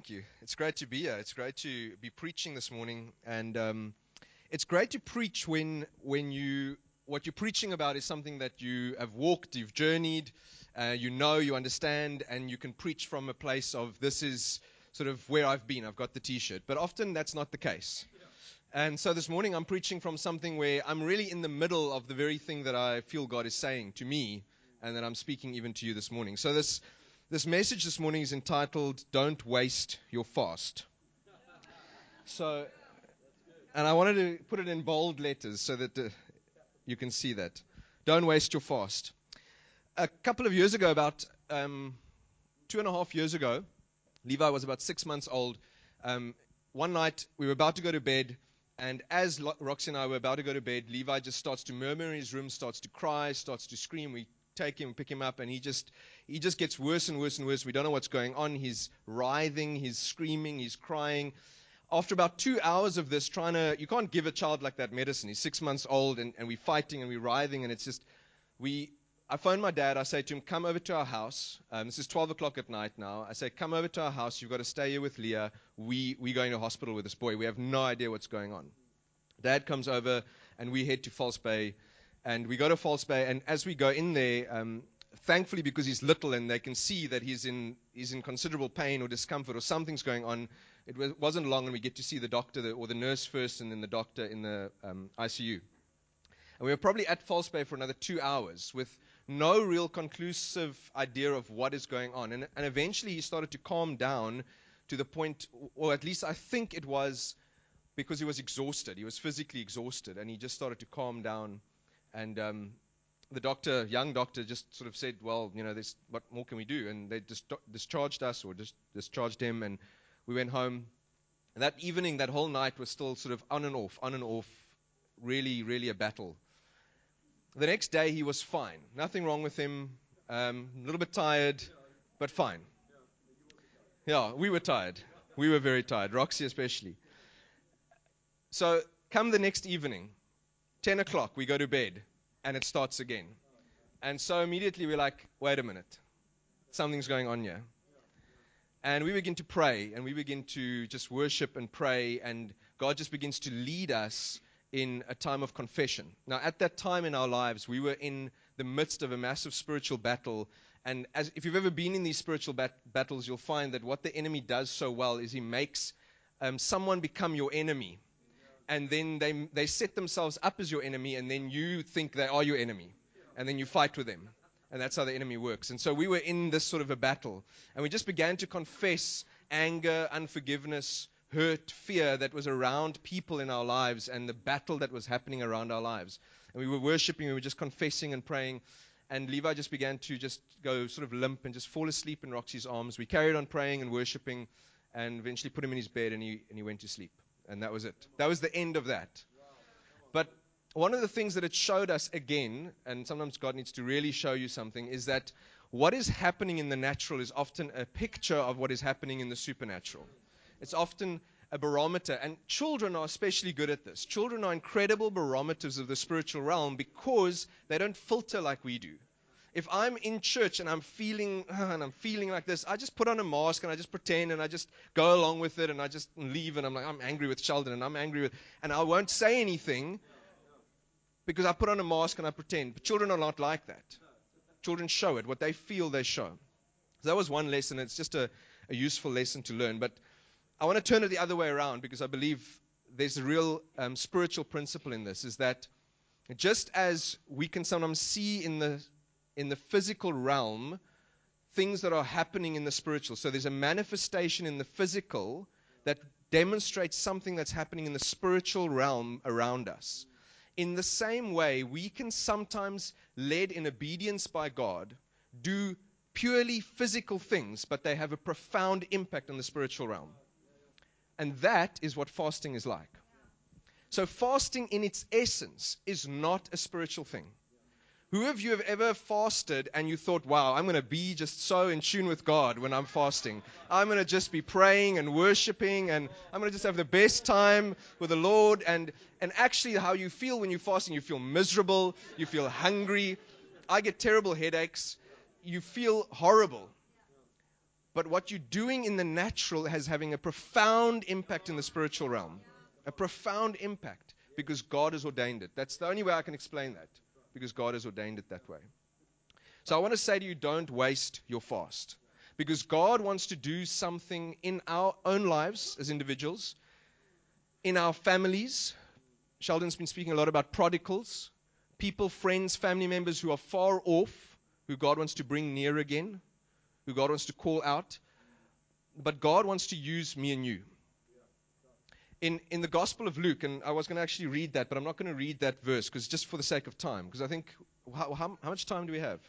thank you. It's great to be here. It's great to be preaching this morning, and um, it's great to preach when when you what you're preaching about is something that you have walked, you've journeyed, uh, you know, you understand, and you can preach from a place of this is sort of where I've been. I've got the T-shirt, but often that's not the case. And so this morning I'm preaching from something where I'm really in the middle of the very thing that I feel God is saying to me, and that I'm speaking even to you this morning. So this this message this morning is entitled Don't Waste Your Fast. So, and I wanted to put it in bold letters so that uh, you can see that. Don't waste your fast. A couple of years ago, about um, two and a half years ago, Levi was about six months old. Um, one night, we were about to go to bed, and as Roxy and I were about to go to bed, Levi just starts to murmur in his room, starts to cry, starts to scream. We take him, pick him up, and he just he just gets worse and worse and worse. We don't know what's going on. He's writhing, he's screaming, he's crying. After about two hours of this, trying to you can't give a child like that medicine. He's six months old, and, and we're fighting and we're writhing, and it's just we. I phone my dad. I say to him, "Come over to our house." Um, this is 12 o'clock at night now. I say, "Come over to our house. You've got to stay here with Leah. We we're going to hospital with this boy. We have no idea what's going on." Dad comes over, and we head to False Bay and we go to False Bay, and as we go in there, um, thankfully because he's little and they can see that he's in he's in considerable pain or discomfort or something's going on. It was, wasn't long, and we get to see the doctor or the nurse first, and then the doctor in the um, ICU. And we were probably at False Bay for another two hours with no real conclusive idea of what is going on. And, and eventually he started to calm down to the point, or at least I think it was because he was exhausted. He was physically exhausted, and he just started to calm down and um, the doctor, young doctor, just sort of said, "Well, you know, this, what more can we do?" And they just discharged us, or just discharged him, and we went home. And that evening, that whole night was still sort of on and off, on and off, really, really a battle. The next day, he was fine. Nothing wrong with him. Um, a little bit tired, but fine. Yeah, we were tired. We were very tired, Roxy especially. So, come the next evening, 10 o'clock, we go to bed, and it starts again. And so immediately we're like, wait a minute, something's going on here. And we begin to pray, and we begin to just worship and pray, and God just begins to lead us in a time of confession. Now, at that time in our lives, we were in the midst of a massive spiritual battle. And as, if you've ever been in these spiritual bat- battles, you'll find that what the enemy does so well is he makes um, someone become your enemy and then they, they set themselves up as your enemy, and then you think they are your enemy, and then you fight with them. And that's how the enemy works. And so we were in this sort of a battle, and we just began to confess anger, unforgiveness, hurt, fear that was around people in our lives, and the battle that was happening around our lives. And we were worshiping, we were just confessing and praying. And Levi just began to just go sort of limp and just fall asleep in Roxy's arms. We carried on praying and worshiping, and eventually put him in his bed, and he, and he went to sleep. And that was it. That was the end of that. But one of the things that it showed us again, and sometimes God needs to really show you something, is that what is happening in the natural is often a picture of what is happening in the supernatural. It's often a barometer, and children are especially good at this. Children are incredible barometers of the spiritual realm because they don't filter like we do if I'm in church and I'm feeling and I'm feeling like this, I just put on a mask and I just pretend and I just go along with it and I just leave and I'm like I'm angry with Sheldon and I'm angry with and I won't say anything because I put on a mask and I pretend. But children are not like that. Children show it. What they feel, they show. So that was one lesson. It's just a, a useful lesson to learn. But I want to turn it the other way around because I believe there's a real um, spiritual principle in this. Is that just as we can sometimes see in the in the physical realm things that are happening in the spiritual. So there's a manifestation in the physical that demonstrates something that's happening in the spiritual realm around us. In the same way, we can sometimes, led in obedience by God, do purely physical things, but they have a profound impact on the spiritual realm. And that is what fasting is like. So, fasting in its essence is not a spiritual thing. Who of you have ever fasted and you thought, wow, I'm going to be just so in tune with God when I'm fasting? I'm going to just be praying and worshiping and I'm going to just have the best time with the Lord. And, and actually, how you feel when you're fasting, you feel miserable, you feel hungry. I get terrible headaches, you feel horrible. but what you're doing in the natural has having a profound impact in the spiritual realm. A profound impact because God has ordained it. That's the only way I can explain that because God has ordained it that way. So I want to say to you don't waste your fast because God wants to do something in our own lives as individuals, in our families. Sheldon's been speaking a lot about prodigals, people, friends, family members who are far off, who God wants to bring near again, who God wants to call out. But God wants to use me and you. In, in the Gospel of Luke, and I was going to actually read that, but I'm not going to read that verse because just for the sake of time, because I think, how, how, how much time do we have?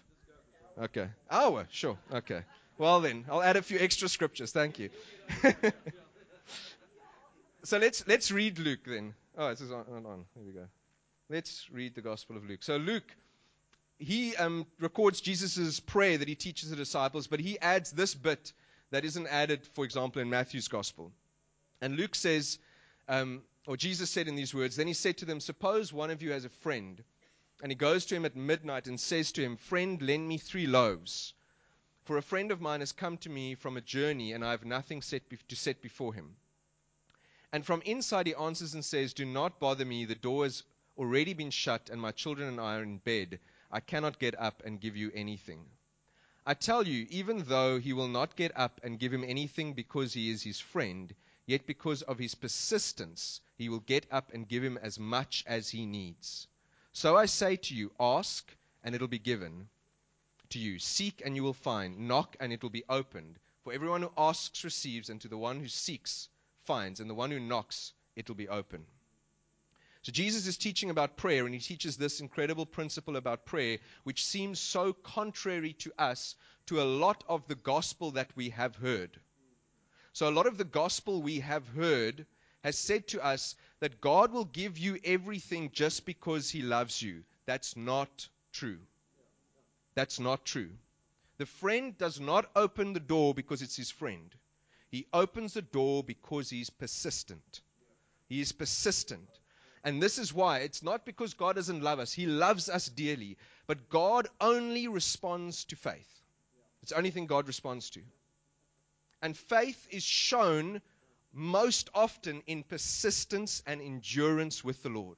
Okay. Hour, sure. Okay. Well, then, I'll add a few extra scriptures. Thank you. so let's, let's read Luke then. Oh, this is on, on, on. Here we go. Let's read the Gospel of Luke. So, Luke, he um, records Jesus' prayer that he teaches the disciples, but he adds this bit that isn't added, for example, in Matthew's Gospel. And Luke says, um, or Jesus said in these words, Then he said to them, Suppose one of you has a friend, and he goes to him at midnight and says to him, Friend, lend me three loaves. For a friend of mine has come to me from a journey, and I have nothing set be- to set before him. And from inside he answers and says, Do not bother me, the door has already been shut, and my children and I are in bed. I cannot get up and give you anything. I tell you, even though he will not get up and give him anything because he is his friend, yet because of his persistence, he will get up and give him as much as he needs. So I say to you, ask, and it will be given to you. Seek, and you will find. Knock, and it will be opened. For everyone who asks receives, and to the one who seeks finds, and the one who knocks, it will be open. So Jesus is teaching about prayer, and he teaches this incredible principle about prayer, which seems so contrary to us to a lot of the gospel that we have heard. So, a lot of the gospel we have heard has said to us that God will give you everything just because he loves you. That's not true. That's not true. The friend does not open the door because it's his friend. He opens the door because he's persistent. He is persistent. And this is why it's not because God doesn't love us. He loves us dearly. But God only responds to faith. It's the only thing God responds to. And faith is shown most often in persistence and endurance with the Lord,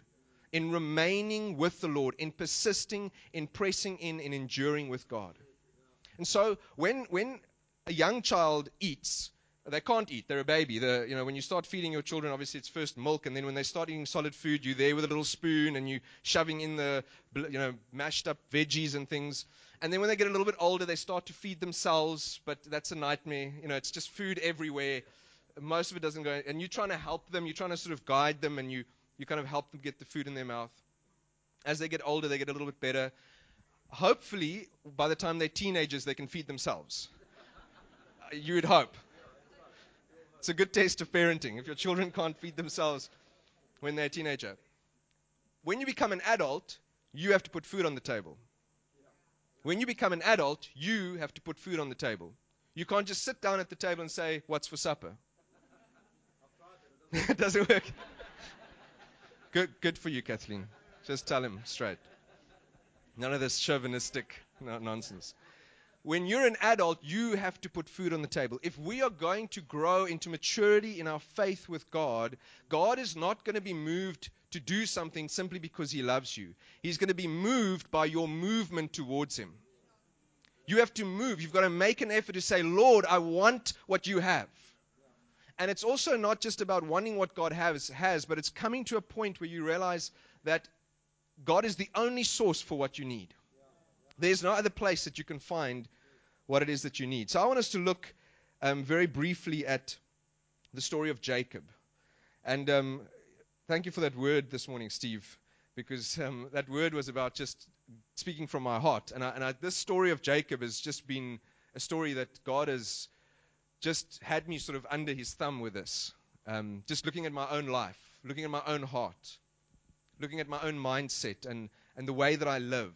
in remaining with the Lord, in persisting, in pressing in, in enduring with God. And so when, when a young child eats, they can't eat. They're a baby. The, you know, when you start feeding your children, obviously it's first milk, and then when they start eating solid food, you're there with a little spoon and you shoving in the, you know, mashed up veggies and things. And then when they get a little bit older, they start to feed themselves, but that's a nightmare. You know, it's just food everywhere. Most of it doesn't go. And you're trying to help them. You're trying to sort of guide them, and you you kind of help them get the food in their mouth. As they get older, they get a little bit better. Hopefully, by the time they're teenagers, they can feed themselves. You would hope. It's a good test of parenting if your children can't feed themselves when they're a teenager. When you become an adult, you have to put food on the table. When you become an adult, you have to put food on the table. You can't just sit down at the table and say, What's for supper? it doesn't work. good, good for you, Kathleen. Just tell him straight. None of this chauvinistic nonsense when you're an adult, you have to put food on the table. If we are going to grow into maturity in our faith with God, God is not going to be moved to do something simply because He loves you. He's going to be moved by your movement towards Him. You have to move. You've got to make an effort to say, Lord, I want what you have. And it's also not just about wanting what God has, has, but it's coming to a point where you realize that God is the only source for what you need. There's no other place that you can find what it is that you need. So I want us to look um, very briefly at the story of Jacob. And um, thank you for that word this morning, Steve, because um, that word was about just speaking from my heart. And, I, and I, this story of Jacob has just been a story that God has just had me sort of under his thumb with this. Um, just looking at my own life, looking at my own heart, looking at my own mindset and, and the way that I live.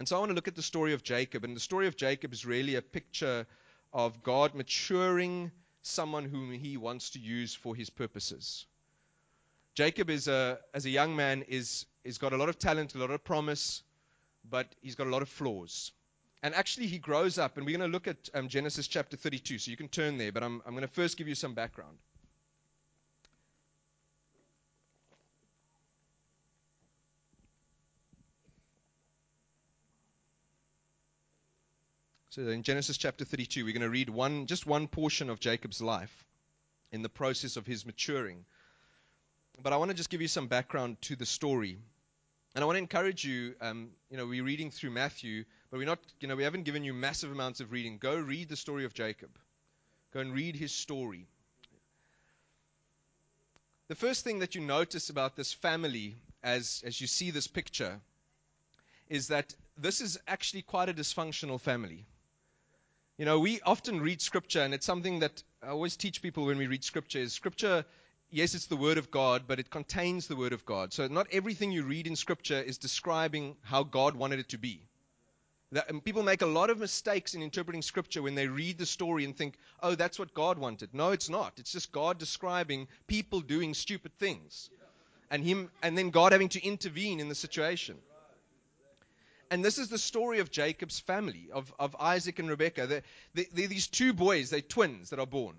And so I want to look at the story of Jacob. And the story of Jacob is really a picture of God maturing someone whom he wants to use for his purposes. Jacob is a, as a young man is, is got a lot of talent, a lot of promise, but he's got a lot of flaws. and actually, he grows up, and we're going to look at um, Genesis chapter 32, so you can turn there, but I'm, I'm going to first give you some background. So in Genesis chapter 32, we're going to read one, just one portion of Jacob's life in the process of his maturing. But I want to just give you some background to the story. And I want to encourage you, um, you know, we're reading through Matthew, but we're not, you know, we haven't given you massive amounts of reading. Go read the story of Jacob. Go and read his story. The first thing that you notice about this family as, as you see this picture is that this is actually quite a dysfunctional family. You know, we often read scripture, and it's something that I always teach people when we read scripture is scripture, yes, it's the word of God, but it contains the word of God. So not everything you read in scripture is describing how God wanted it to be. That, people make a lot of mistakes in interpreting scripture when they read the story and think, oh, that's what God wanted. No, it's not. It's just God describing people doing stupid things. And him and then God having to intervene in the situation and this is the story of Jacob's family, of, of Isaac and Rebekah. They're, they're these two boys, they're twins that are born.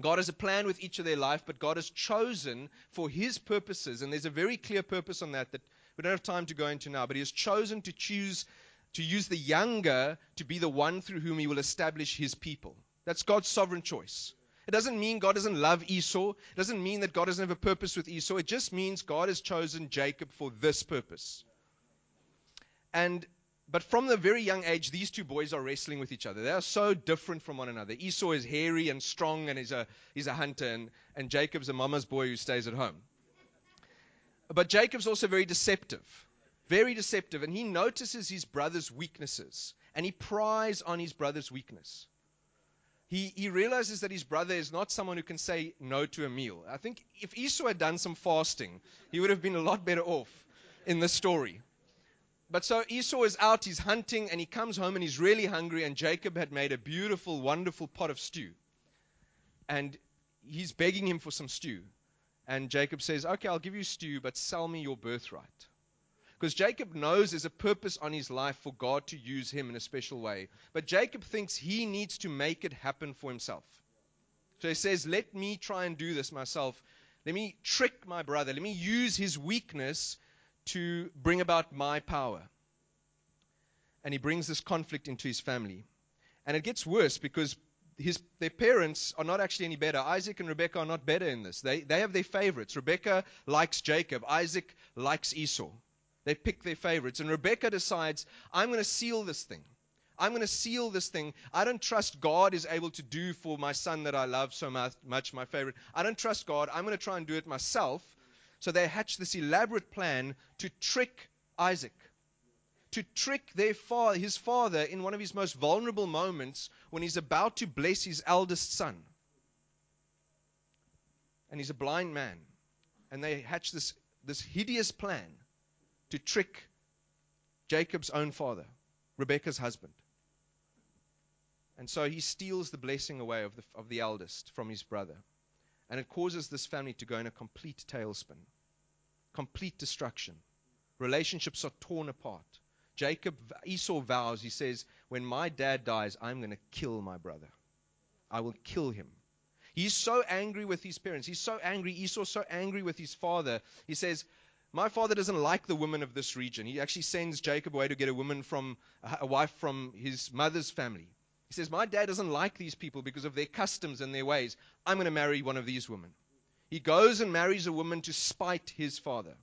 God has a plan with each of their life, but God has chosen for His purposes, and there's a very clear purpose on that that we don't have time to go into now, but He has chosen to choose to use the younger to be the one through whom He will establish His people. That's God's sovereign choice. It doesn't mean God doesn't love Esau. It doesn't mean that God doesn't have a purpose with Esau. It just means God has chosen Jacob for this purpose. And but from the very young age, these two boys are wrestling with each other. They are so different from one another. Esau is hairy and strong and he's a, he's a hunter, and, and Jacob's a mama's boy who stays at home. But Jacob's also very deceptive, very deceptive, and he notices his brother's weaknesses and he pries on his brother's weakness. He, he realizes that his brother is not someone who can say no to a meal. I think if Esau had done some fasting, he would have been a lot better off in this story. But so Esau is out, he's hunting, and he comes home and he's really hungry. And Jacob had made a beautiful, wonderful pot of stew. And he's begging him for some stew. And Jacob says, Okay, I'll give you stew, but sell me your birthright. Because Jacob knows there's a purpose on his life for God to use him in a special way. But Jacob thinks he needs to make it happen for himself. So he says, Let me try and do this myself. Let me trick my brother. Let me use his weakness to bring about my power. And he brings this conflict into his family. And it gets worse because his, their parents are not actually any better. Isaac and Rebekah are not better in this. They, they have their favorites. Rebekah likes Jacob, Isaac likes Esau. They pick their favorites. And Rebekah decides, I'm going to seal this thing. I'm going to seal this thing. I don't trust God is able to do for my son that I love so much, my favorite. I don't trust God. I'm going to try and do it myself. So they hatch this elaborate plan to trick Isaac, to trick their father, his father in one of his most vulnerable moments when he's about to bless his eldest son. And he's a blind man. And they hatch this, this hideous plan to trick Jacob's own father, Rebekah's husband. And so he steals the blessing away of the, of the eldest from his brother. And it causes this family to go in a complete tailspin, complete destruction. Relationships are torn apart. Jacob, Esau vows, he says, When my dad dies, I'm going to kill my brother. I will kill him. He's so angry with his parents. He's so angry. Esau's so angry with his father. He says, My father doesn't like the women of this region. He actually sends Jacob away to get a woman from, a wife from his mother's family. He says, My dad doesn't like these people because of their customs and their ways. I'm going to marry one of these women. He goes and marries a woman to spite his father.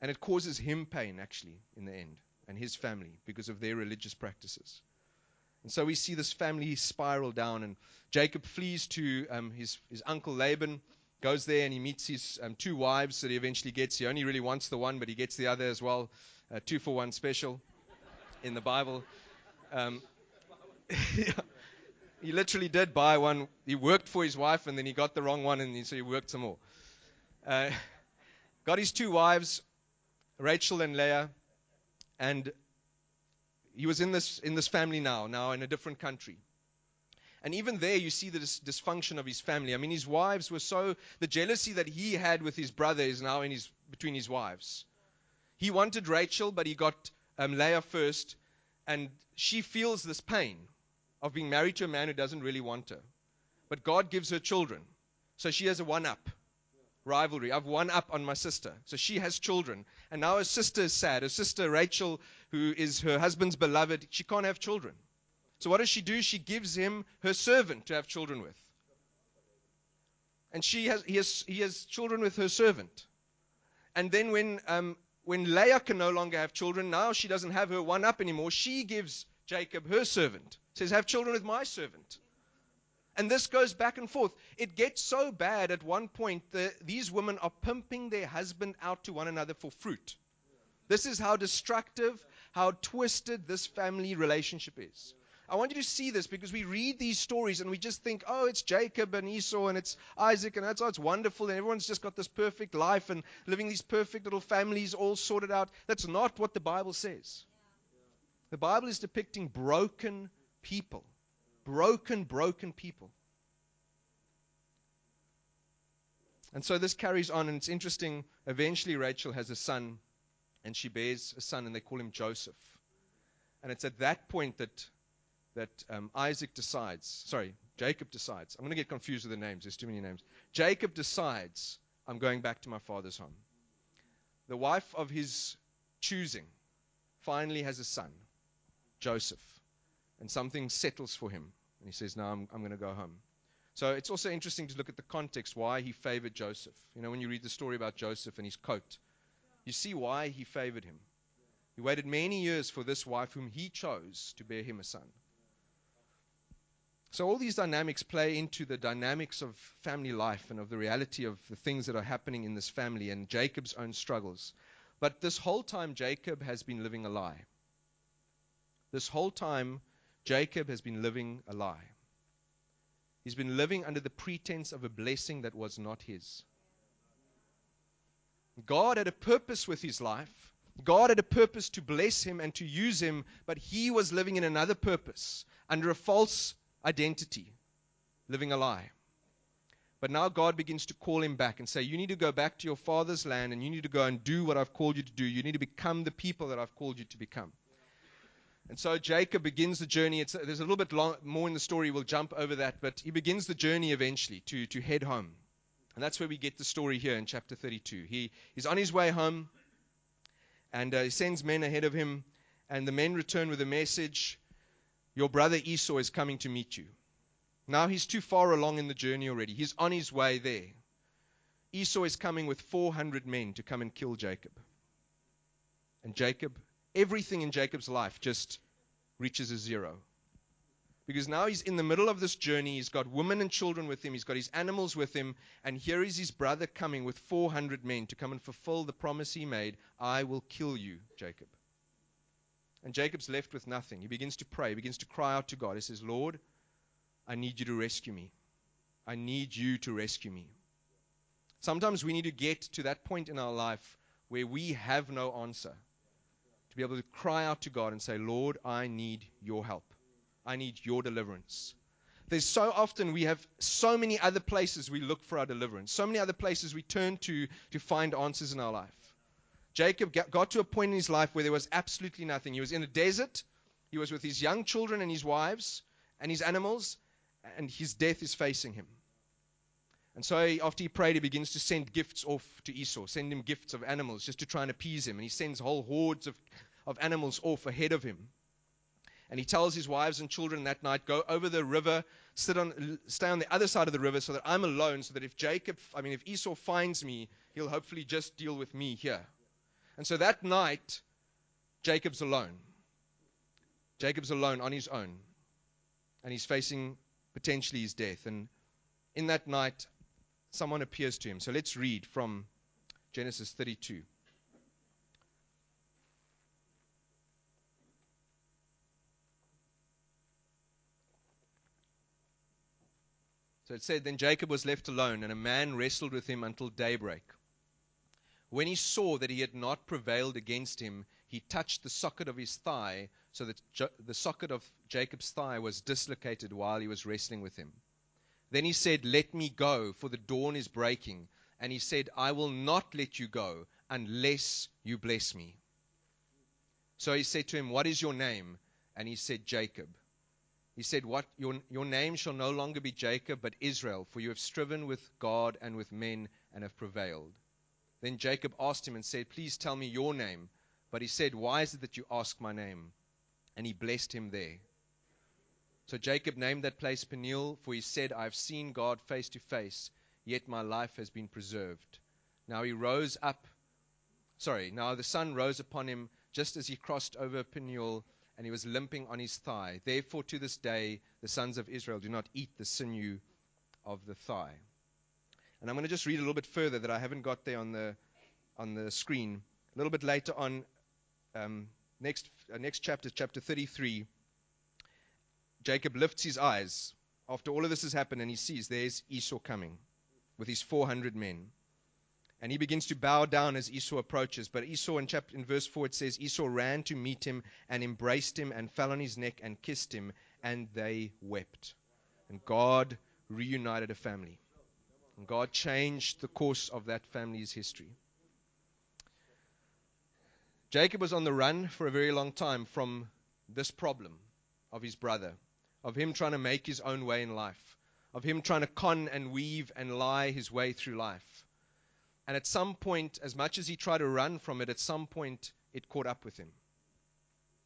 And it causes him pain, actually, in the end, and his family because of their religious practices. And so we see this family spiral down, and Jacob flees to um, his, his uncle Laban, goes there, and he meets his um, two wives that he eventually gets. He only really wants the one, but he gets the other as well. Uh, two for one special in the Bible. Um, he literally did buy one. He worked for his wife, and then he got the wrong one, and so he worked some more. Uh, got his two wives, Rachel and Leah, and he was in this in this family now, now in a different country. And even there, you see the dis- dysfunction of his family. I mean, his wives were so the jealousy that he had with his brother is now in his between his wives. He wanted Rachel, but he got um, Leah first, and she feels this pain of being married to a man who doesn't really want her. But God gives her children. So she has a one up rivalry. I've one up on my sister. So she has children. And now her sister is sad. Her sister, Rachel, who is her husband's beloved, she can't have children. So what does she do? She gives him her servant to have children with. And she has, he, has, he has children with her servant. And then when, um, when Leah can no longer have children, now she doesn't have her one up anymore. She gives Jacob her servant. Says, Have children with my servant. And this goes back and forth. It gets so bad at one point that these women are pumping their husband out to one another for fruit. This is how destructive, how twisted this family relationship is. I want you to see this because we read these stories and we just think, oh, it's Jacob and Esau and it's Isaac and that's oh, it's wonderful and everyone's just got this perfect life and living these perfect little families all sorted out. That's not what the Bible says. The Bible is depicting broken people. Broken, broken people. And so this carries on, and it's interesting. Eventually, Rachel has a son, and she bears a son, and they call him Joseph. And it's at that point that that um, Isaac decides. Sorry, Jacob decides. I'm going to get confused with the names. There's too many names. Jacob decides, I'm going back to my father's home. The wife of his choosing finally has a son, Joseph and something settles for him. And he says, No, I'm, I'm going to go home. So it's also interesting to look at the context why he favored Joseph. You know, when you read the story about Joseph and his coat, you see why he favored him. He waited many years for this wife whom he chose to bear him a son. So all these dynamics play into the dynamics of family life and of the reality of the things that are happening in this family and Jacob's own struggles. But this whole time, Jacob has been living a lie. This whole time, Jacob has been living a lie. He's been living under the pretense of a blessing that was not his. God had a purpose with his life. God had a purpose to bless him and to use him, but he was living in another purpose under a false identity, living a lie. But now God begins to call him back and say, You need to go back to your father's land and you need to go and do what I've called you to do. You need to become the people that I've called you to become. And so Jacob begins the journey. It's, there's a little bit long, more in the story. We'll jump over that. But he begins the journey eventually to, to head home. And that's where we get the story here in chapter 32. He, he's on his way home, and uh, he sends men ahead of him. And the men return with a message Your brother Esau is coming to meet you. Now he's too far along in the journey already. He's on his way there. Esau is coming with 400 men to come and kill Jacob. And Jacob everything in Jacob's life just reaches a zero. Because now he's in the middle of this journey. He's got women and children with him. He's got his animals with him. And here is his brother coming with 400 men to come and fulfill the promise he made I will kill you, Jacob. And Jacob's left with nothing. He begins to pray, he begins to cry out to God. He says, Lord, I need you to rescue me. I need you to rescue me. Sometimes we need to get to that point in our life where we have no answer to be able to cry out to God and say, Lord, I need your help. I need your deliverance. There's so often we have so many other places we look for our deliverance, so many other places we turn to to find answers in our life. Jacob got to a point in his life where there was absolutely nothing. He was in a desert, he was with his young children and his wives and his animals, and his death is facing him. And so after he prayed, he begins to send gifts off to Esau, send him gifts of animals just to try and appease him. And he sends whole hordes of, of animals off ahead of him. And he tells his wives and children that night, go over the river, sit on, stay on the other side of the river so that I'm alone, so that if Jacob, I mean, if Esau finds me, he'll hopefully just deal with me here. And so that night, Jacob's alone. Jacob's alone on his own. And he's facing potentially his death. And in that night, someone appears to him. So let's read from Genesis 32. So it said, Then Jacob was left alone, and a man wrestled with him until daybreak. When he saw that he had not prevailed against him, he touched the socket of his thigh, so that jo- the socket of Jacob's thigh was dislocated while he was wrestling with him. Then he said, Let me go, for the dawn is breaking. And he said, I will not let you go unless you bless me. So he said to him, What is your name? And he said, Jacob. He said, What your, your name shall no longer be Jacob, but Israel, for you have striven with God and with men and have prevailed. Then Jacob asked him and said, Please tell me your name. But he said, Why is it that you ask my name? And he blessed him there. So Jacob named that place Peniel, for he said, I have seen God face to face, yet my life has been preserved. Now he rose up, sorry, now the sun rose upon him just as he crossed over Peniel, and he was limping on his thigh. Therefore, to this day, the sons of Israel do not eat the sinew of the thigh. And I'm going to just read a little bit further that I haven't got there on the on the screen. A little bit later on, um, next uh, next chapter, chapter 33. Jacob lifts his eyes after all of this has happened, and he sees there's Esau coming with his 400 men. And he begins to bow down as Esau approaches. But Esau, in, chapter, in verse 4, it says, Esau ran to meet him and embraced him and fell on his neck and kissed him, and they wept. And God reunited a family. And God changed the course of that family's history. Jacob was on the run for a very long time from this problem of his brother, of him trying to make his own way in life, of him trying to con and weave and lie his way through life. And at some point, as much as he tried to run from it, at some point it caught up with him.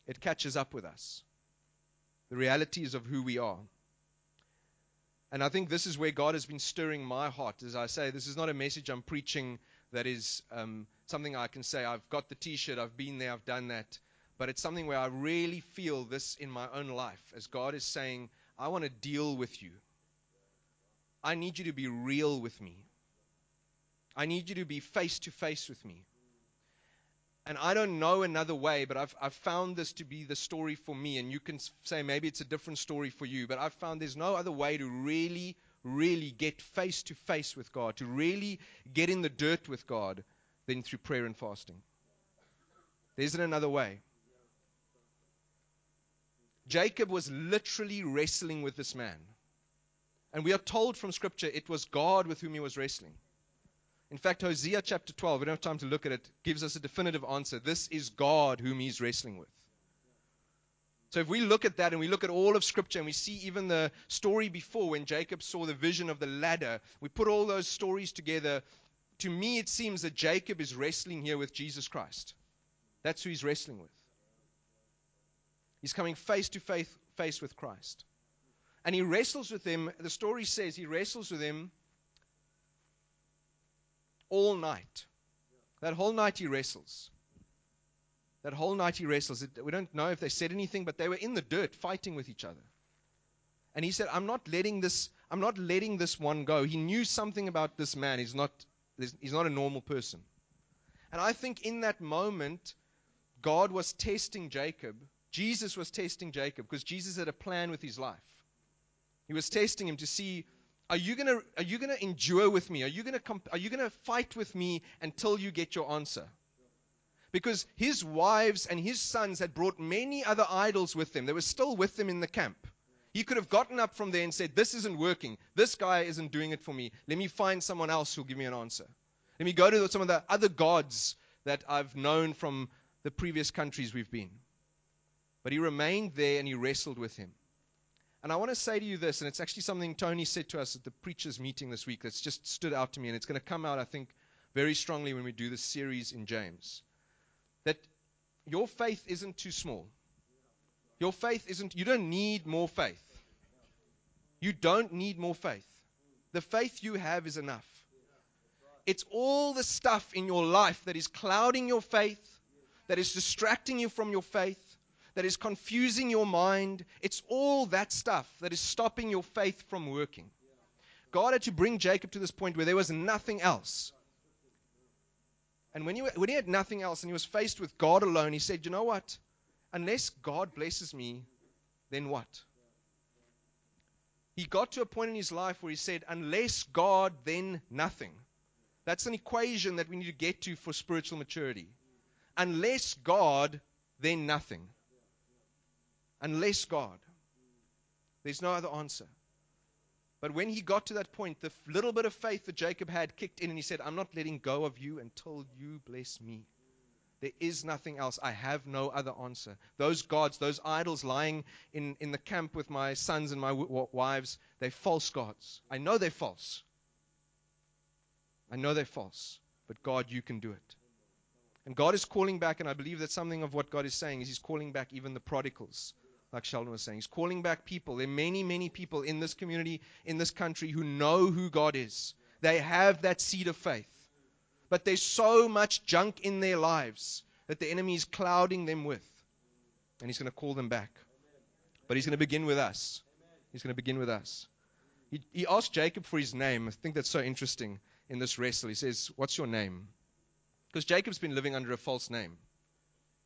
It catches up with us. The realities of who we are. And I think this is where God has been stirring my heart. As I say, this is not a message I'm preaching that is um, something I can say, I've got the t shirt, I've been there, I've done that. But it's something where I really feel this in my own life as God is saying, I want to deal with you. I need you to be real with me. I need you to be face to face with me. And I don't know another way, but I've, I've found this to be the story for me. And you can say maybe it's a different story for you, but I've found there's no other way to really, really get face to face with God, to really get in the dirt with God than through prayer and fasting. There isn't another way. Jacob was literally wrestling with this man. And we are told from Scripture it was God with whom he was wrestling. In fact, Hosea chapter 12, we don't have time to look at it, gives us a definitive answer. This is God whom he's wrestling with. So if we look at that and we look at all of Scripture and we see even the story before when Jacob saw the vision of the ladder, we put all those stories together. To me, it seems that Jacob is wrestling here with Jesus Christ. That's who he's wrestling with. He's coming face to face, face with Christ. And he wrestles with him. The story says he wrestles with him all night. That whole night he wrestles. That whole night he wrestles. We don't know if they said anything, but they were in the dirt fighting with each other. And he said, I'm not letting this, I'm not letting this one go. He knew something about this man. He's not, he's not a normal person. And I think in that moment, God was testing Jacob. Jesus was testing Jacob because Jesus had a plan with his life. He was testing him to see are you to are you to endure with me? Are you to comp- are you to fight with me until you get your answer? Because his wives and his sons had brought many other idols with them. They were still with them in the camp. He could have gotten up from there and said, This isn't working. This guy isn't doing it for me. Let me find someone else who'll give me an answer. Let me go to some of the other gods that I've known from the previous countries we've been. But he remained there and he wrestled with him. And I want to say to you this, and it's actually something Tony said to us at the preachers' meeting this week that's just stood out to me, and it's going to come out, I think, very strongly when we do this series in James. That your faith isn't too small. Your faith isn't, you don't need more faith. You don't need more faith. The faith you have is enough. It's all the stuff in your life that is clouding your faith, that is distracting you from your faith, that is confusing your mind. It's all that stuff that is stopping your faith from working. God had to bring Jacob to this point where there was nothing else. And when he, when he had nothing else and he was faced with God alone, he said, You know what? Unless God blesses me, then what? He got to a point in his life where he said, Unless God, then nothing. That's an equation that we need to get to for spiritual maturity. Unless God, then nothing unless God. There's no other answer. But when he got to that point, the little bit of faith that Jacob had kicked in, and he said, I'm not letting go of you until you bless me. There is nothing else. I have no other answer. Those gods, those idols lying in, in the camp with my sons and my w- wives, they're false gods. I know they're false. I know they're false. But God, you can do it. And God is calling back, and I believe that something of what God is saying is He's calling back even the prodigals, like Sheldon was saying. He's calling back people. There are many, many people in this community, in this country, who know who God is. They have that seed of faith. But there's so much junk in their lives that the enemy is clouding them with. And he's going to call them back. But he's going to begin with us. He's going to begin with us. He, he asked Jacob for his name. I think that's so interesting in this wrestle. He says, What's your name? Because Jacob's been living under a false name.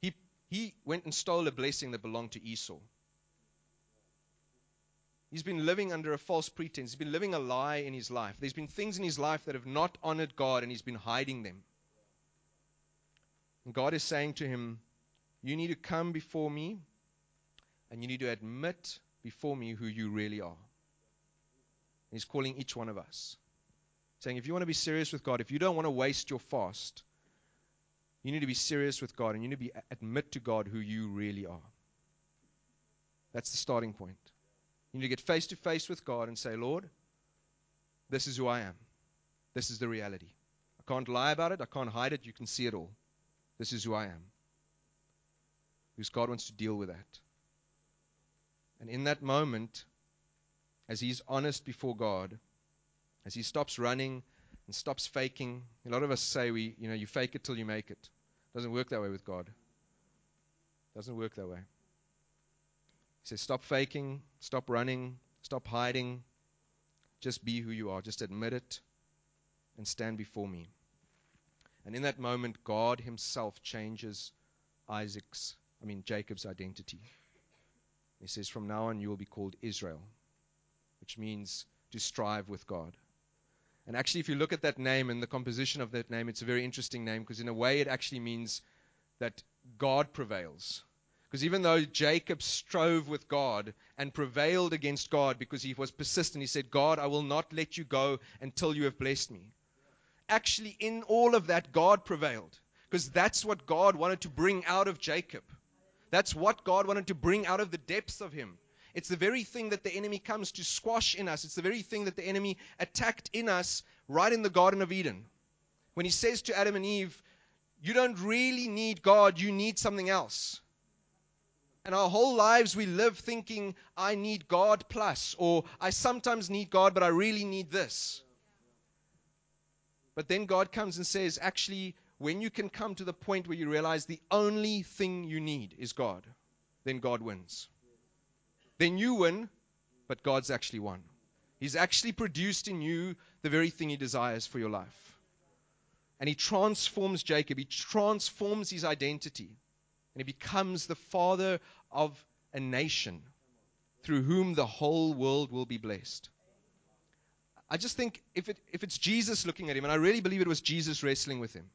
He, he went and stole a blessing that belonged to Esau. He's been living under a false pretense. He's been living a lie in his life. There's been things in his life that have not honored God, and he's been hiding them. And God is saying to him, You need to come before me, and you need to admit before me who you really are. He's calling each one of us, saying, If you want to be serious with God, if you don't want to waste your fast, you need to be serious with God, and you need to be, admit to God who you really are. That's the starting point. You need to get face to face with God and say, Lord, this is who I am. This is the reality. I can't lie about it. I can't hide it. You can see it all. This is who I am. Because God wants to deal with that. And in that moment, as he's honest before God, as he stops running and stops faking, a lot of us say we, you know, you fake it till you make it. doesn't work that way with God. Doesn't work that way. He says, Stop faking, stop running, stop hiding. Just be who you are. Just admit it and stand before me. And in that moment, God Himself changes Isaac's, I mean, Jacob's identity. He says, From now on, you will be called Israel, which means to strive with God. And actually, if you look at that name and the composition of that name, it's a very interesting name because, in a way, it actually means that God prevails. Because even though Jacob strove with God and prevailed against God because he was persistent, he said, God, I will not let you go until you have blessed me. Actually, in all of that, God prevailed because that's what God wanted to bring out of Jacob. That's what God wanted to bring out of the depths of him. It's the very thing that the enemy comes to squash in us. It's the very thing that the enemy attacked in us right in the Garden of Eden. When he says to Adam and Eve, You don't really need God, you need something else. And our whole lives we live thinking, I need God plus, or I sometimes need God, but I really need this. But then God comes and says, actually, when you can come to the point where you realize the only thing you need is God, then God wins. Then you win, but God's actually won. He's actually produced in you the very thing He desires for your life. And He transforms Jacob, He transforms his identity and he becomes the father of a nation through whom the whole world will be blessed. I just think if, it, if it's Jesus looking at him, and I really believe it was Jesus wrestling with him.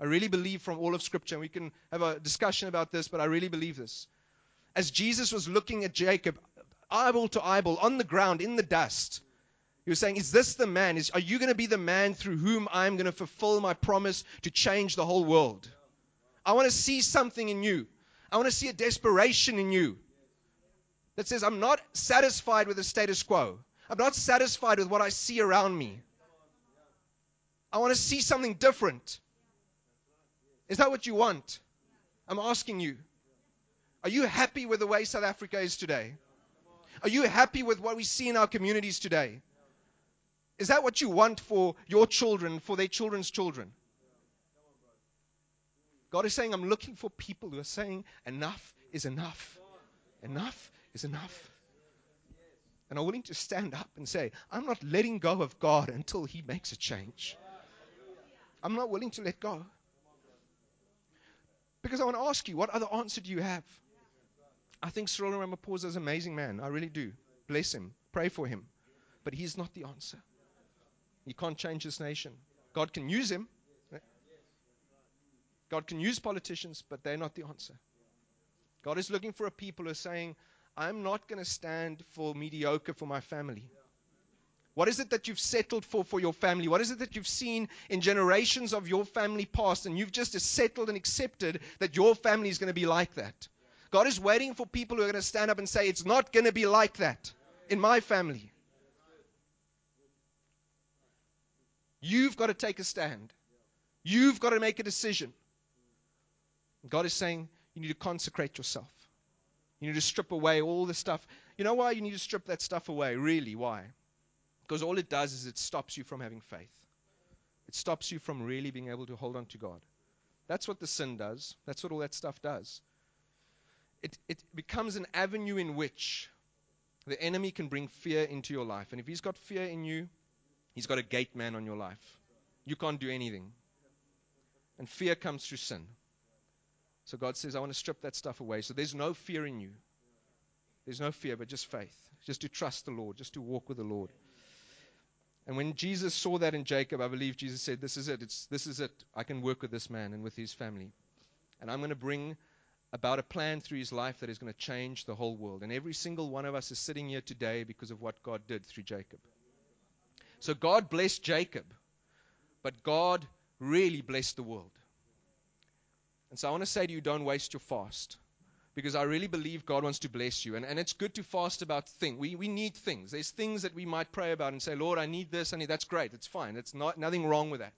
I really believe from all of Scripture, and we can have a discussion about this, but I really believe this. As Jesus was looking at Jacob, eyeball to eyeball, on the ground, in the dust, he was saying, Is this the man? Is, are you going to be the man through whom I'm going to fulfill my promise to change the whole world? I want to see something in you. I want to see a desperation in you that says, I'm not satisfied with the status quo. I'm not satisfied with what I see around me. I want to see something different. Is that what you want? I'm asking you. Are you happy with the way South Africa is today? Are you happy with what we see in our communities today? Is that what you want for your children, for their children's children? God is saying, I'm looking for people who are saying, enough is enough. Enough is enough. And are willing to stand up and say, I'm not letting go of God until He makes a change. I'm not willing to let go. Because I want to ask you, what other answer do you have? I think Cyril Ramaphosa is an amazing man. I really do. Bless him. Pray for him. But he's not the answer. He can't change this nation. God can use him, God can use politicians, but they're not the answer. God is looking for a people who are saying, I'm not going to stand for mediocre for my family. What is it that you've settled for for your family? What is it that you've seen in generations of your family past and you've just settled and accepted that your family is going to be like that? God is waiting for people who are going to stand up and say, It's not going to be like that in my family. You've got to take a stand. You've got to make a decision. God is saying, You need to consecrate yourself. You need to strip away all the stuff. You know why you need to strip that stuff away? Really, why? Because all it does is it stops you from having faith. It stops you from really being able to hold on to God. That's what the sin does. That's what all that stuff does. It, it becomes an avenue in which the enemy can bring fear into your life. And if he's got fear in you, he's got a gate man on your life. You can't do anything. And fear comes through sin. So God says, I want to strip that stuff away. So there's no fear in you. There's no fear, but just faith. Just to trust the Lord, just to walk with the Lord. And when Jesus saw that in Jacob, I believe Jesus said, This is it. It's, this is it. I can work with this man and with his family. And I'm going to bring about a plan through his life that is going to change the whole world. And every single one of us is sitting here today because of what God did through Jacob. So God blessed Jacob, but God really blessed the world. And so I want to say to you, don't waste your fast because I really believe God wants to bless you. And, and it's good to fast about things. We, we need things. There's things that we might pray about and say, Lord, I need this. I need that's great. It's fine. It's not nothing wrong with that.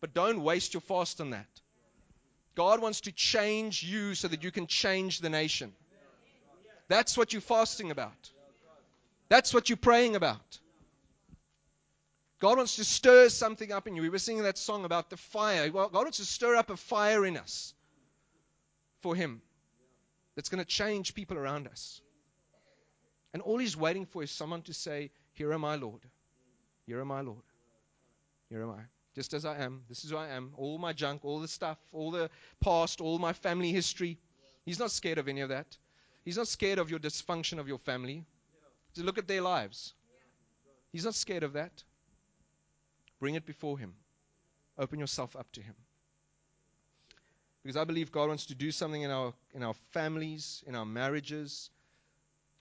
But don't waste your fast on that. God wants to change you so that you can change the nation. That's what you're fasting about. That's what you're praying about. God wants to stir something up in you. We were singing that song about the fire. God wants to stir up a fire in us for Him that's going to change people around us. And all he's waiting for is someone to say, Here am I, Lord. Here am I, Lord. Here am I. Just as I am. This is who I am. All my junk, all the stuff, all the past, all my family history. He's not scared of any of that. He's not scared of your dysfunction of your family. Just look at their lives. He's not scared of that. Bring it before Him. Open yourself up to Him. Because I believe God wants to do something in our, in our families, in our marriages,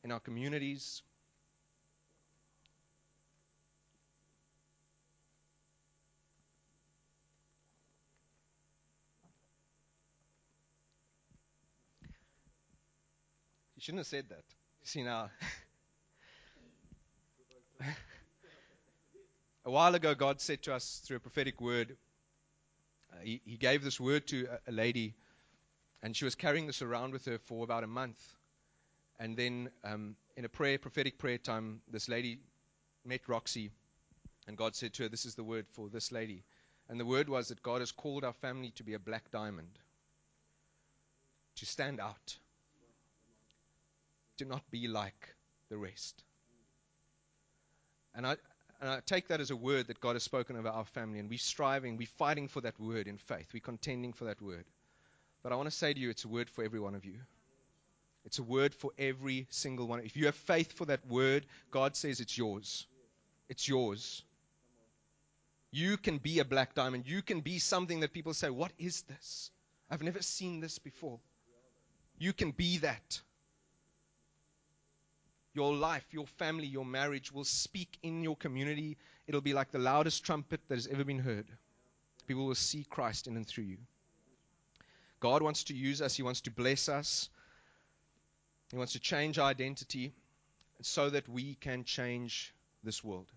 in our communities. You shouldn't have said that. See now. a while ago, God said to us through a prophetic word, he, he, gave this word to a, a, lady, and she was carrying this around with her for about a month. And then, um, in a prayer, prophetic prayer time, this lady met Roxy, and God said to her, This is the word for this lady. And the word was that God has called our family to be a black diamond, to stand out, to not be like the rest. And I, and I take that as a word that God has spoken over our family, and we're striving, we're fighting for that word in faith. We're contending for that word. But I want to say to you, it's a word for every one of you. It's a word for every single one. If you have faith for that word, God says it's yours. It's yours. You can be a black diamond. You can be something that people say, What is this? I've never seen this before. You can be that your life, your family, your marriage will speak in your community. It'll be like the loudest trumpet that has ever been heard. People will see Christ in and through you. God wants to use us, He wants to bless us, He wants to change our identity so that we can change this world.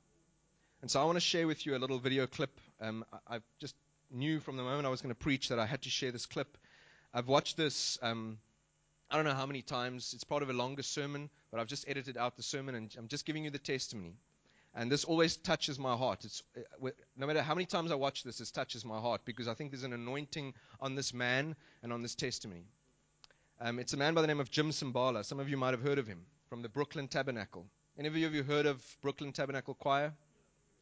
And so I want to share with you a little video clip. Um, I, I, just knew from the moment I was going to preach that I had to share this clip. I've watched this. Um, I don't know how many times. It's part of a longer sermon, but I've just edited out the sermon and I'm just giving you the testimony. And this always touches my heart. It's, uh, no matter how many times I watch this, it touches my heart because I think there's an anointing on this man and on this testimony. Um, it's a man by the name of Jim Cymbala. Some of you might have heard of him from the Brooklyn Tabernacle. Any of you have you heard of Brooklyn Tabernacle Choir?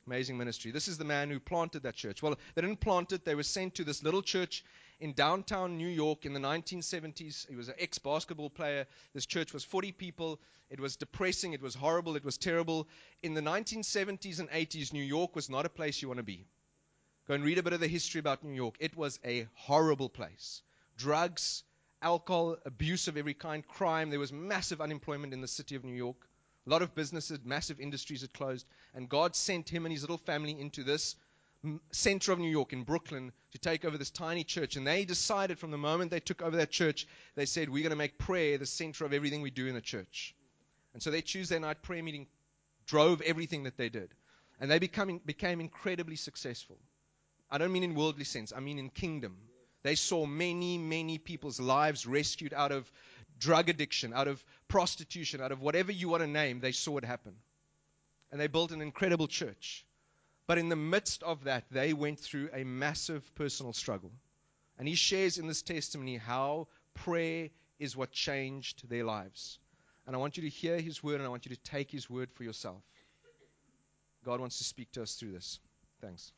Amazing ministry. This is the man who planted that church. Well, they didn't plant it, they were sent to this little church in downtown New York in the 1970s. He was an ex basketball player. This church was 40 people. It was depressing. It was horrible. It was terrible. In the 1970s and 80s, New York was not a place you want to be. Go and read a bit of the history about New York. It was a horrible place. Drugs, alcohol, abuse of every kind, crime. There was massive unemployment in the city of New York. A lot of businesses, massive industries had closed. And God sent him and his little family into this center of New York in Brooklyn to take over this tiny church. And they decided from the moment they took over that church, they said, We're going to make prayer the center of everything we do in the church. And so their Tuesday night prayer meeting drove everything that they did. And they becoming, became incredibly successful. I don't mean in worldly sense, I mean in kingdom. They saw many, many people's lives rescued out of drug addiction, out of prostitution, out of whatever you want to name. They saw it happen. And they built an incredible church. But in the midst of that, they went through a massive personal struggle. And he shares in this testimony how prayer is what changed their lives. And I want you to hear his word and I want you to take his word for yourself. God wants to speak to us through this. Thanks.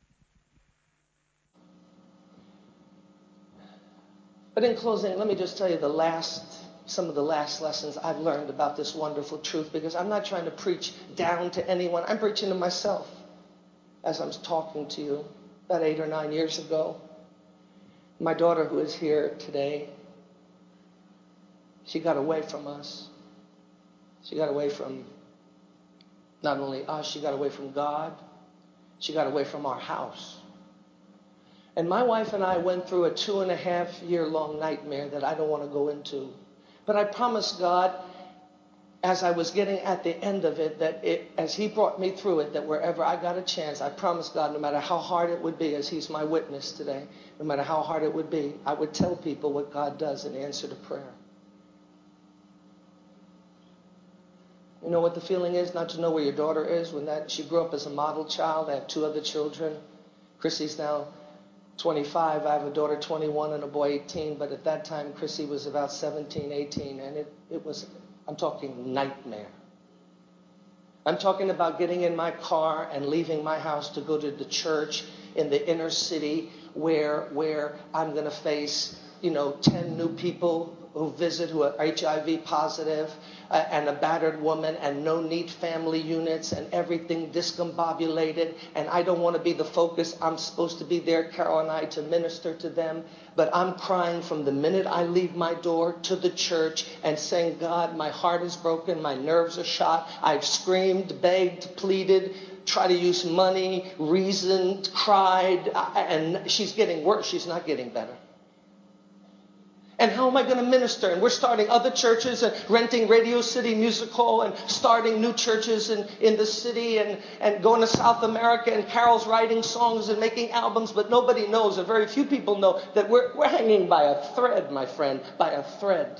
But in closing, let me just tell you the last, some of the last lessons I've learned about this wonderful truth because I'm not trying to preach down to anyone. I'm preaching to myself as I'm talking to you about eight or nine years ago. My daughter, who is here today, she got away from us. She got away from not only us, she got away from God. She got away from our house. And my wife and I went through a two and a half year long nightmare that I don't want to go into. But I promised God, as I was getting at the end of it, that it, as He brought me through it, that wherever I got a chance, I promised God, no matter how hard it would be, as He's my witness today, no matter how hard it would be, I would tell people what God does in answer to prayer. You know what the feeling is not to know where your daughter is when that she grew up as a model child. I have two other children. Chrissy's now 25. I have a daughter 21 and a boy 18, but at that time Chrissy was about 17, 18, and it, it was, I'm talking nightmare. I'm talking about getting in my car and leaving my house to go to the church in the inner city where, where I'm going to face, you know, 10 new people who visit who are HIV positive uh, and a battered woman and no neat family units and everything discombobulated. And I don't want to be the focus. I'm supposed to be there, Carol and I, to minister to them. But I'm crying from the minute I leave my door to the church and saying, God, my heart is broken. My nerves are shot. I've screamed, begged, pleaded try to use money, reasoned, cried, uh, and she's getting worse. She's not getting better. And how am I going to minister? And we're starting other churches and renting Radio City Music Hall and starting new churches in, in the city and, and going to South America. And Carol's writing songs and making albums, but nobody knows, or very few people know, that we're, we're hanging by a thread, my friend, by a thread.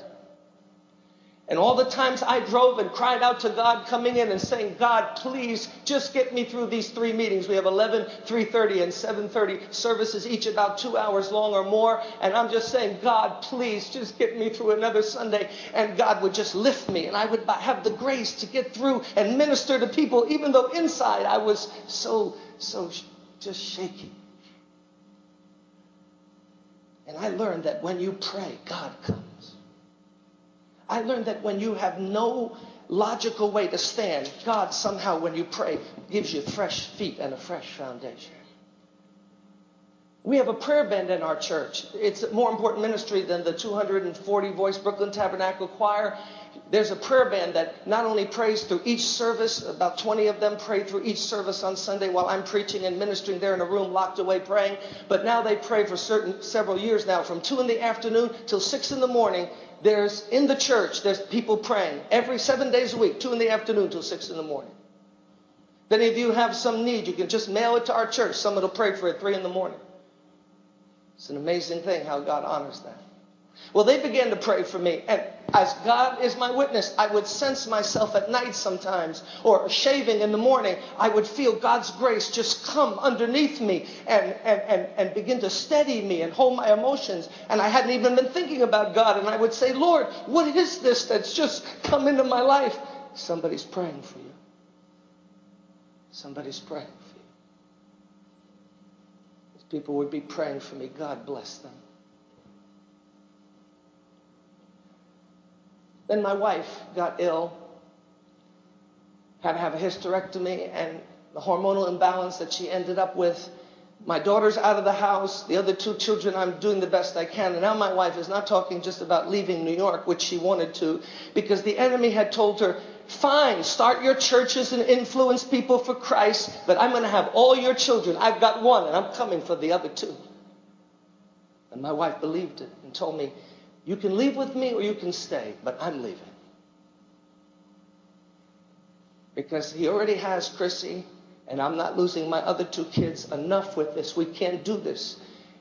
And all the times I drove and cried out to God coming in and saying, God, please just get me through these three meetings. We have 11, 3.30, and 7.30 services, each about two hours long or more. And I'm just saying, God, please just get me through another Sunday. And God would just lift me and I would have the grace to get through and minister to people, even though inside I was so, so just shaking. And I learned that when you pray, God comes. I learned that when you have no logical way to stand, God somehow, when you pray, gives you fresh feet and a fresh foundation. We have a prayer band in our church. It's a more important ministry than the 240 voice Brooklyn Tabernacle Choir. There's a prayer band that not only prays through each service, about 20 of them pray through each service on Sunday while I'm preaching and ministering. They're in a room locked away praying. But now they pray for certain several years now, from 2 in the afternoon till 6 in the morning there's in the church, there's people praying every seven days a week, two in the afternoon till six in the morning. Then if any of you have some need, you can just mail it to our church. Someone will pray for it three in the morning. It's an amazing thing how God honors that. Well, they began to pray for me. And as God is my witness, I would sense myself at night sometimes or shaving in the morning. I would feel God's grace just come underneath me and, and, and, and begin to steady me and hold my emotions. And I hadn't even been thinking about God. And I would say, Lord, what is this that's just come into my life? Somebody's praying for you. Somebody's praying for you. These people would be praying for me. God bless them. Then my wife got ill, had to have a hysterectomy, and the hormonal imbalance that she ended up with My daughter's out of the house. The other two children, I'm doing the best I can. And now my wife is not talking just about leaving New York, which she wanted to, because the enemy had told her, fine, start your churches and influence people for Christ, but I'm going to have all your children. I've got one, and I'm coming for the other two. And my wife believed it and told me, you can leave with me or you can stay, but I'm leaving. Because he already has Chrissy and I'm not losing my other two kids. Enough with this. We can't do this.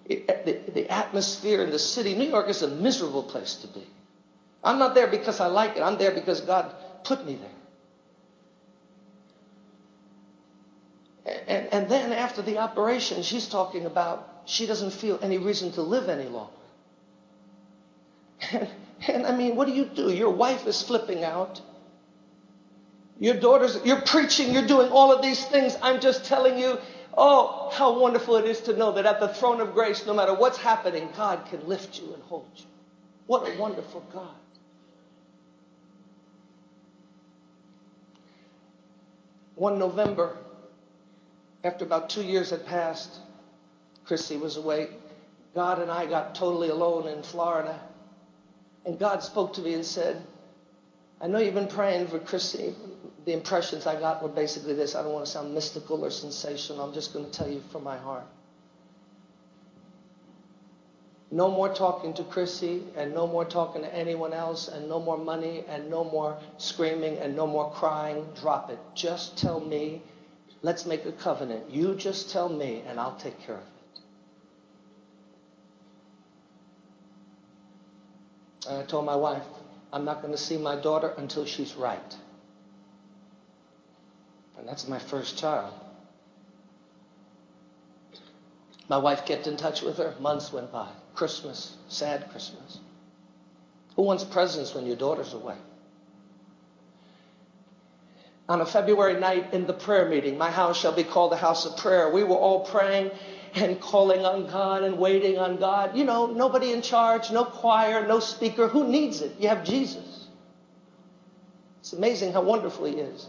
It, uh, the, the atmosphere in the city, New York is a miserable place to be. I'm not there because I like it. I'm there because God put me there. And, and then after the operation, she's talking about she doesn't feel any reason to live any longer. And, I mean, what do you do? Your wife is flipping out. Your daughters, you're preaching, you're doing all of these things. I'm just telling you, oh, how wonderful it is to know that at the throne of grace, no matter what's happening, God can lift you and hold you. What a wonderful God. One November, after about two years had passed, Chrissy was away. God and I got totally alone in Florida. And God spoke to me and said, I know you've been praying for Chrissy, the impressions I got were basically this. I don't want to sound mystical or sensational. I'm just going to tell you from my heart. No more talking to Chrissy and no more talking to anyone else and no more money and no more screaming and no more crying. Drop it. Just tell me. Let's make a covenant. You just tell me and I'll take care of it. And I told my wife, I'm not going to see my daughter until she's right. And that's my first child. My wife kept in touch with her. Months went by. Christmas, sad Christmas. Who wants presents when your daughter's away? On a February night in the prayer meeting, my house shall be called a house of prayer. We were all praying and calling on God and waiting on God. You know, nobody in charge, no choir, no speaker. Who needs it? You have Jesus. It's amazing how wonderful He is.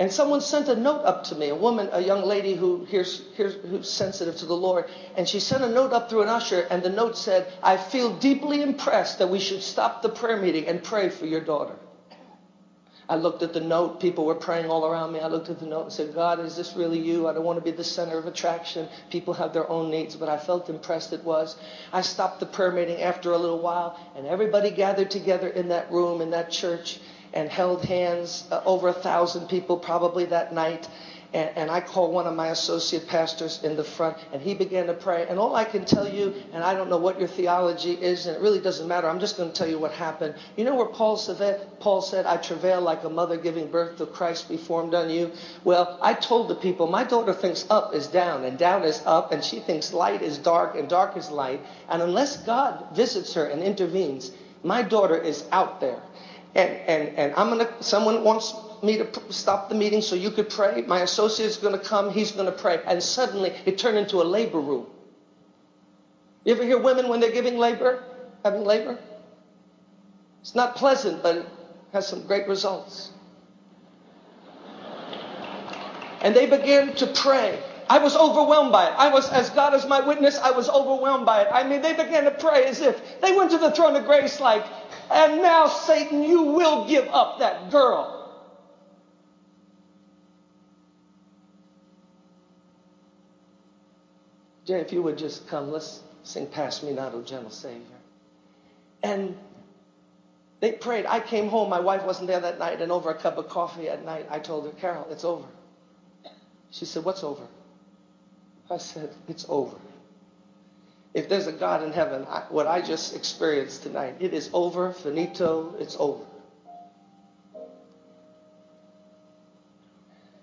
And someone sent a note up to me, a woman, a young lady who hears, hears, who's sensitive to the Lord. And she sent a note up through an usher, and the note said, I feel deeply impressed that we should stop the prayer meeting and pray for your daughter. I looked at the note. People were praying all around me. I looked at the note and said, God, is this really you? I don't want to be the center of attraction. People have their own needs, but I felt impressed it was. I stopped the prayer meeting after a little while, and everybody gathered together in that room, in that church and held hands, uh, over a thousand people probably that night. And, and, I called one of my associate pastors in the front, and he began to pray. And all I can tell you, and I don't know what your theology is, and it really doesn't matter. I'm just going to tell you what happened. You know where Paul said, Paul said, I travail like a mother giving birth to Christ be formed on you? Well, I told the people, my daughter thinks up is down, and down is up, and she thinks light is dark, and dark is light. And unless God visits her and intervenes, my daughter is out there. And, and, and I'm going to, someone wants me to stop the meeting so you could pray. My associate's going to come. He's going to pray. And suddenly it turned into a labor room. You ever hear women when they're giving labor, having labor? It's not pleasant, but it has some great results. And they began to pray. I was overwhelmed by it. I was, as God is my witness, I was overwhelmed by it. I mean, they began to pray as if they went to the throne of grace like, and now, Satan, you will give up that girl. Jay, if you would just come, let's sing Pass Me Not, O Gentle Savior. And they prayed. I came home. My wife wasn't there that night. And over a cup of coffee at night, I told her, Carol, it's over. She said, What's over? I said, It's over. If there's a God in heaven, I, what I just experienced tonight, it is over, finito, it's over.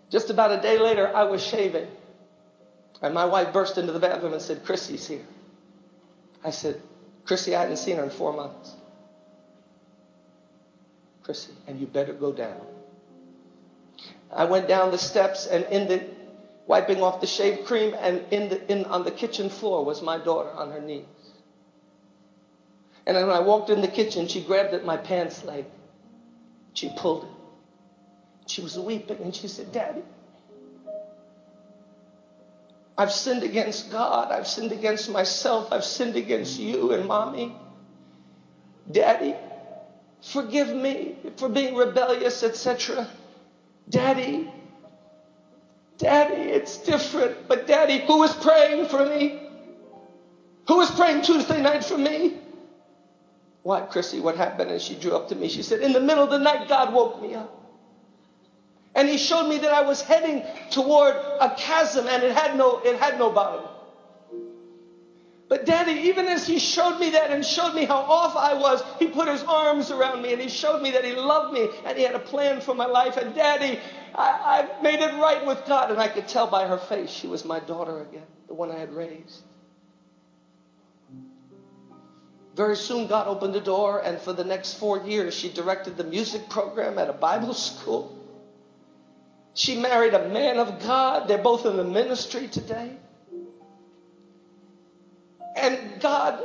Just about a day later, I was shaving. And my wife burst into the bathroom and said, Chrissy's here. I said, Chrissy, I hadn't seen her in four months. Chrissy, and you better go down. I went down the steps, and in the wiping off the shave cream, and in the, in, on the kitchen floor was my daughter on her knees. And when I walked in the kitchen, she grabbed at my pants leg. She pulled it. She was weeping, and she said, Daddy, I've sinned against God. I've sinned against myself. I've sinned against you and mommy. Daddy, forgive me for being rebellious, etc. Daddy, Daddy, it's different. But Daddy, who is praying for me? Who was praying Tuesday night for me? What, Chrissy, what happened? And she drew up to me. She said, In the middle of the night, God woke me up. And he showed me that I was heading toward a chasm and it had no, it had no bottom. But daddy, even as he showed me that and showed me how off I was, he put his arms around me and he showed me that he loved me and he had a plan for my life. And daddy, I, I made it right with God. And I could tell by her face she was my daughter again, the one I had raised. Very soon, God opened the door, and for the next four years, she directed the music program at a Bible school. She married a man of God. They're both in the ministry today. And God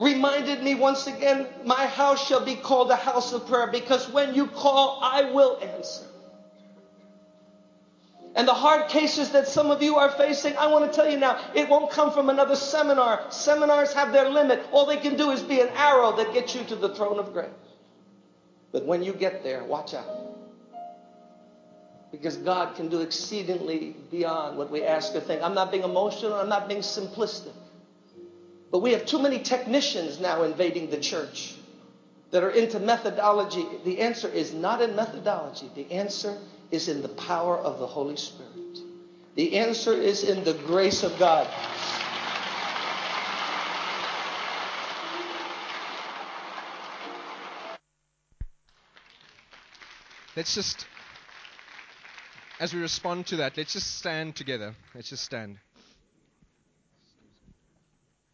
reminded me once again my house shall be called a house of prayer because when you call, I will answer. And the hard cases that some of you are facing, I want to tell you now, it won't come from another seminar. Seminars have their limit. All they can do is be an arrow that gets you to the throne of grace. But when you get there, watch out. Because God can do exceedingly beyond what we ask or think. I'm not being emotional, I'm not being simplistic. But we have too many technicians now invading the church that are into methodology. The answer is not in methodology. The answer is in the power of the Holy Spirit. The answer is in the grace of God. Let's just, as we respond to that, let's just stand together. Let's just stand.